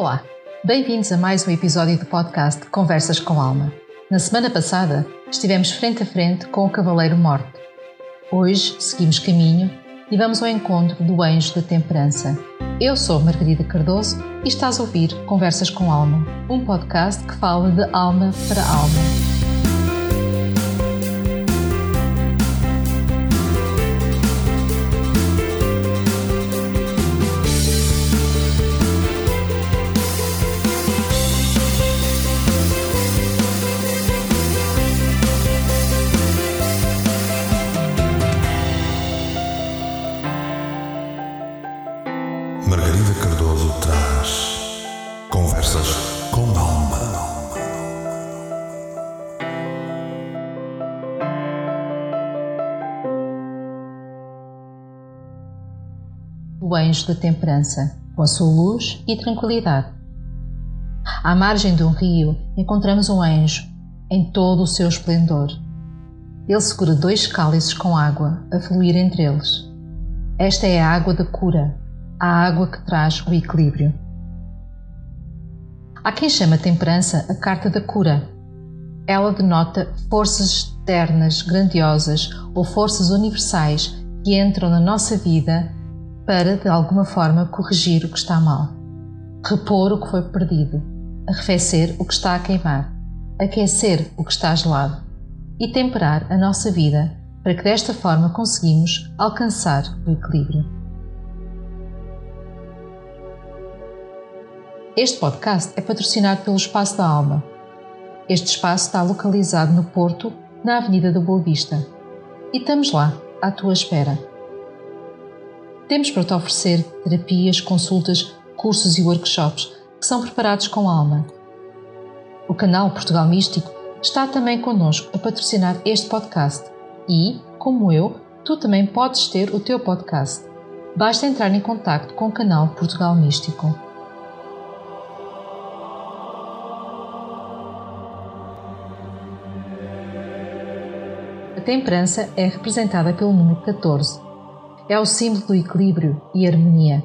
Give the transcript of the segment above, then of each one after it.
Olá, bem-vindos a mais um episódio do podcast Conversas com Alma. Na semana passada estivemos frente a frente com o Cavaleiro Morte. Hoje seguimos caminho e vamos ao encontro do Anjo da Temperança. Eu sou Margarida Cardoso e estás a ouvir Conversas com Alma, um podcast que fala de alma para alma. O anjo da temperança, com a sua luz e tranquilidade. À margem de um rio encontramos um anjo em todo o seu esplendor. Ele segura dois cálices com água a fluir entre eles. Esta é a água da cura, a água que traz o equilíbrio. Há quem chama a temperança a carta da cura. Ela denota forças externas grandiosas ou forças universais que entram na nossa vida para, de alguma forma, corrigir o que está mal, repor o que foi perdido, arrefecer o que está a queimar, aquecer o que está gelado e temperar a nossa vida para que desta forma conseguimos alcançar o equilíbrio. Este podcast é patrocinado pelo Espaço da Alma. Este espaço está localizado no Porto, na Avenida da Boa Vista. E estamos lá, à tua espera. Temos para te oferecer terapias, consultas, cursos e workshops que são preparados com alma. O canal Portugal Místico está também connosco a patrocinar este podcast e, como eu, tu também podes ter o teu podcast. Basta entrar em contato com o canal Portugal Místico. Temperança é representada pelo número 14 é o símbolo do equilíbrio e harmonia.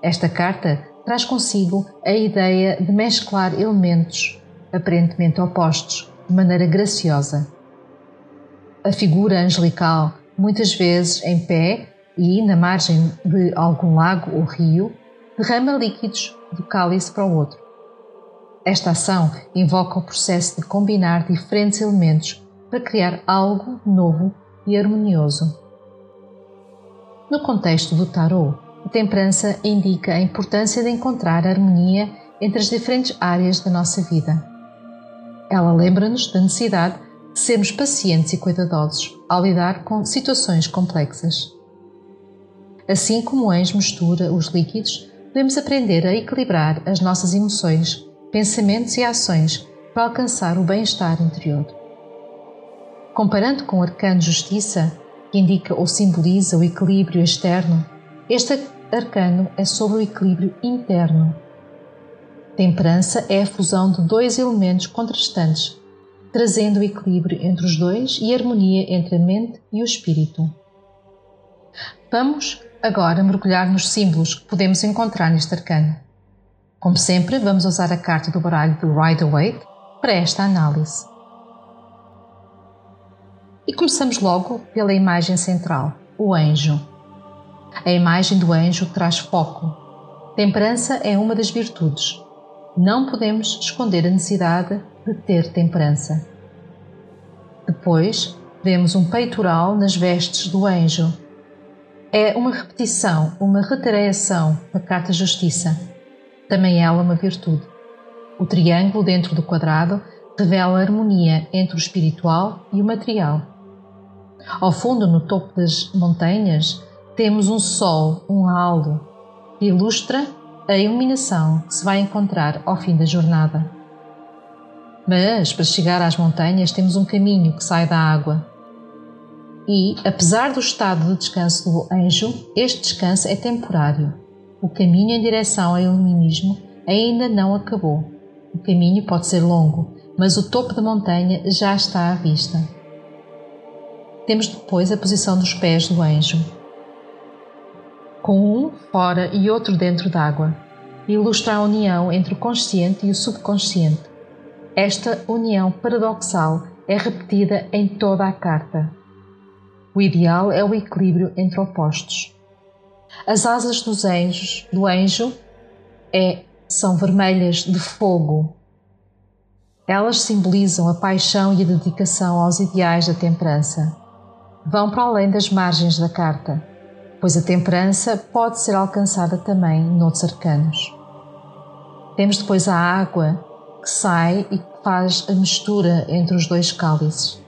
Esta carta traz consigo a ideia de mesclar elementos aparentemente opostos de maneira graciosa. A figura angelical, muitas vezes em pé e na margem de algum lago ou rio, derrama líquidos do cálice para o outro. Esta ação invoca o processo de combinar diferentes elementos para criar algo novo e harmonioso. No contexto do tarot, a temperança indica a importância de encontrar harmonia entre as diferentes áreas da nossa vida. Ela lembra-nos da necessidade de sermos pacientes e cuidadosos ao lidar com situações complexas. Assim como o anjo mistura os líquidos, devemos aprender a equilibrar as nossas emoções, pensamentos e ações para alcançar o bem-estar interior. Comparando com o arcano justiça, que indica ou simboliza o equilíbrio externo, este arcano é sobre o equilíbrio interno. Temperança é a fusão de dois elementos contrastantes, trazendo o equilíbrio entre os dois e harmonia entre a mente e o espírito. Vamos agora mergulhar nos símbolos que podemos encontrar neste arcano. Como sempre, vamos usar a carta do baralho do Rider-Waite para esta análise. E começamos logo pela imagem central, o anjo. A imagem do anjo traz foco. Temperança é uma das virtudes. Não podemos esconder a necessidade de ter temperança. Depois, vemos um peitoral nas vestes do anjo. É uma repetição, uma reiteração da carta justiça. Também ela uma virtude. O triângulo dentro do quadrado revela a harmonia entre o espiritual e o material. Ao fundo, no topo das montanhas, temos um sol, um halo, que ilustra a iluminação que se vai encontrar ao fim da jornada. Mas, para chegar às montanhas, temos um caminho que sai da água. E, apesar do estado de descanso do anjo, este descanso é temporário. O caminho em direção ao iluminismo ainda não acabou. O caminho pode ser longo, mas o topo da montanha já está à vista. Temos depois a posição dos pés do anjo, com um fora e outro dentro d'água. ilustra a união entre o consciente e o subconsciente. Esta união paradoxal é repetida em toda a carta. O ideal é o equilíbrio entre opostos. As asas dos anjos, do anjo é, são vermelhas de fogo. Elas simbolizam a paixão e a dedicação aos ideais da temperança. Vão para além das margens da carta, pois a temperança pode ser alcançada também noutros arcanos. Temos depois a água que sai e que faz a mistura entre os dois cálices.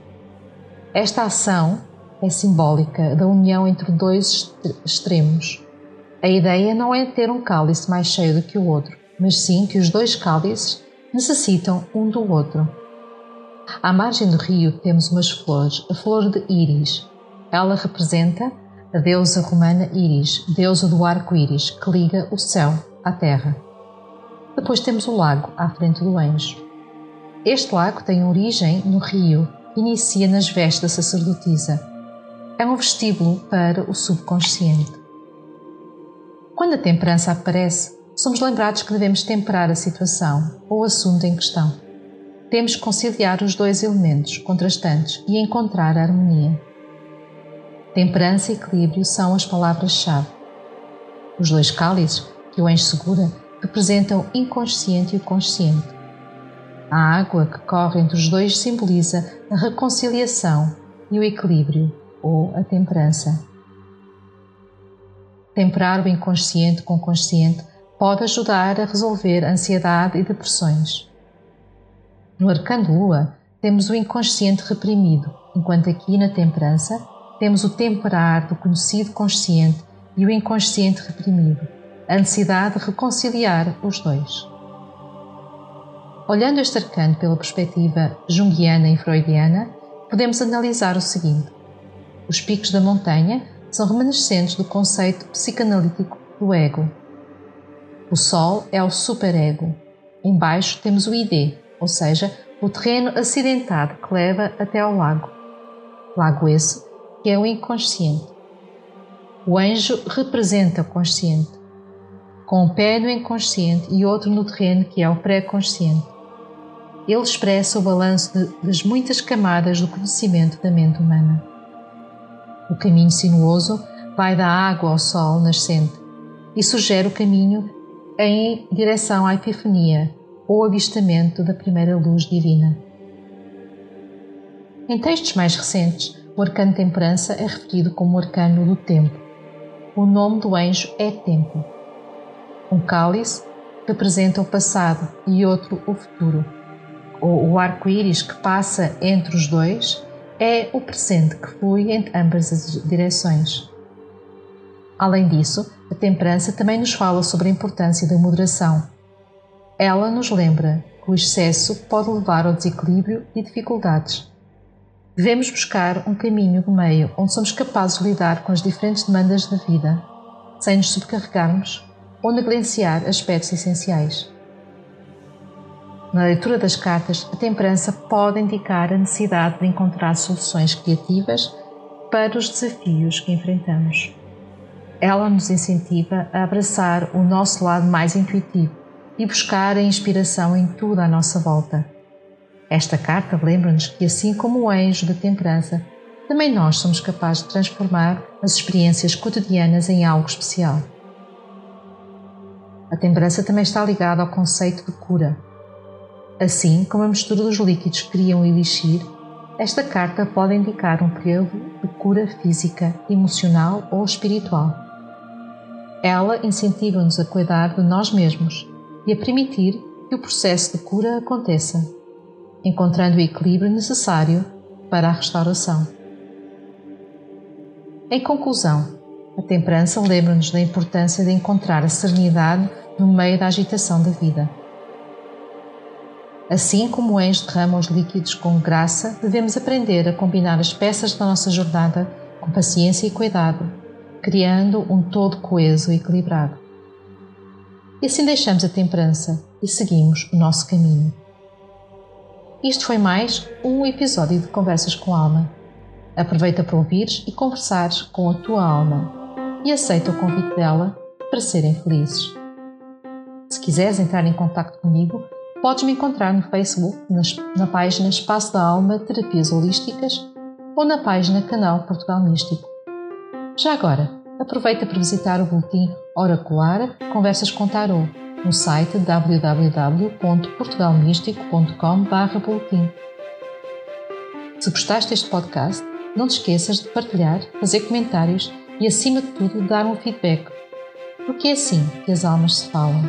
Esta ação é simbólica da união entre dois extremos. A ideia não é ter um cálice mais cheio do que o outro, mas sim que os dois cálices necessitam um do outro. À margem do rio temos umas flores, a flor de íris. Ela representa a deusa romana Íris, deusa do arco-íris, que liga o céu à terra. Depois temos o lago à frente do anjo. Este lago tem origem no rio, que inicia nas vestes da sacerdotisa. É um vestíbulo para o subconsciente. Quando a temperança aparece, somos lembrados que devemos temperar a situação ou o assunto em questão. Temos que conciliar os dois elementos contrastantes e encontrar a harmonia. Temperança e equilíbrio são as palavras-chave. Os dois cálices que o anjo segura representam o inconsciente e o consciente. A água que corre entre os dois simboliza a reconciliação e o equilíbrio, ou a temperança. Temperar o inconsciente com o consciente pode ajudar a resolver ansiedade e depressões. No arcano lua, temos o inconsciente reprimido, enquanto aqui na temperança temos o temperar do conhecido consciente e o inconsciente reprimido, a necessidade de reconciliar os dois. Olhando este arcano pela perspectiva junguiana e freudiana, podemos analisar o seguinte: os picos da montanha são remanescentes do conceito psicanalítico do ego. O Sol é o superego. Embaixo temos o ID, ou seja, o terreno acidentado que leva até ao lago. Lago esse que é o inconsciente. O anjo representa o consciente com um pé no inconsciente e outro no terreno, que é o pré-consciente. Ele expressa o balanço de, das muitas camadas do conhecimento da mente humana. O caminho sinuoso vai da água ao sol nascente e sugere o caminho em direção à epifania ou avistamento da primeira luz divina. Em textos mais recentes, o arcano temperança é referido como o arcano do tempo. O nome do anjo é tempo um cálice representa o passado e outro o futuro. O arco-íris que passa entre os dois é o presente que flui entre ambas as direções. Além disso, a temperança também nos fala sobre a importância da moderação. Ela nos lembra que o excesso pode levar ao desequilíbrio e dificuldades. Devemos buscar um caminho do meio onde somos capazes de lidar com as diferentes demandas da vida, sem nos sobrecarregarmos ou negligenciar aspectos essenciais. Na leitura das cartas, a temperança pode indicar a necessidade de encontrar soluções criativas para os desafios que enfrentamos. Ela nos incentiva a abraçar o nosso lado mais intuitivo e buscar a inspiração em tudo à nossa volta. Esta carta lembra-nos que, assim como o anjo da temperança, também nós somos capazes de transformar as experiências cotidianas em algo especial. A temperança também está ligada ao conceito de cura. Assim como a mistura dos líquidos cria um elixir, esta carta pode indicar um período de cura física, emocional ou espiritual. Ela incentiva-nos a cuidar de nós mesmos e a permitir que o processo de cura aconteça, encontrando o equilíbrio necessário para a restauração. Em conclusão, a temperança lembra-nos da importância de encontrar a serenidade no meio da agitação da vida. Assim como o derrama os líquidos com graça, devemos aprender a combinar as peças da nossa jornada com paciência e cuidado, criando um todo coeso e equilibrado. E assim deixamos a temperança e seguimos o nosso caminho. Isto foi mais um episódio de Conversas com Alma. Aproveita para ouvires e conversares com a tua alma e aceita o convite dela para serem felizes. Se quiseres entrar em contato comigo, podes me encontrar no Facebook, na página Espaço da Alma Terapias Holísticas ou na página Canal Portugal Místico. Já agora, aproveita para visitar o boletim Oracular Conversas com Tarot no site www.portugalmístico.com/boletim. Se gostaste deste podcast, não te esqueças de partilhar, fazer comentários e, acima de tudo, dar um feedback, porque é assim que as almas se falam.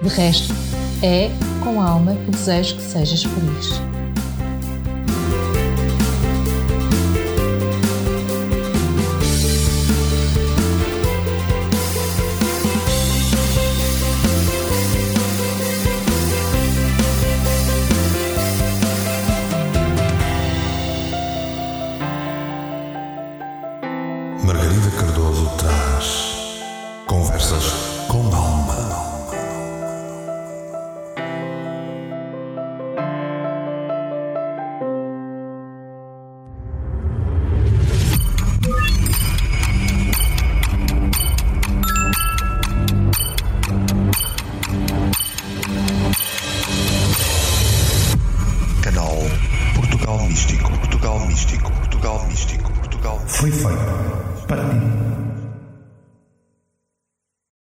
De resto, é com a alma que desejo que sejas feliz. Foi ti.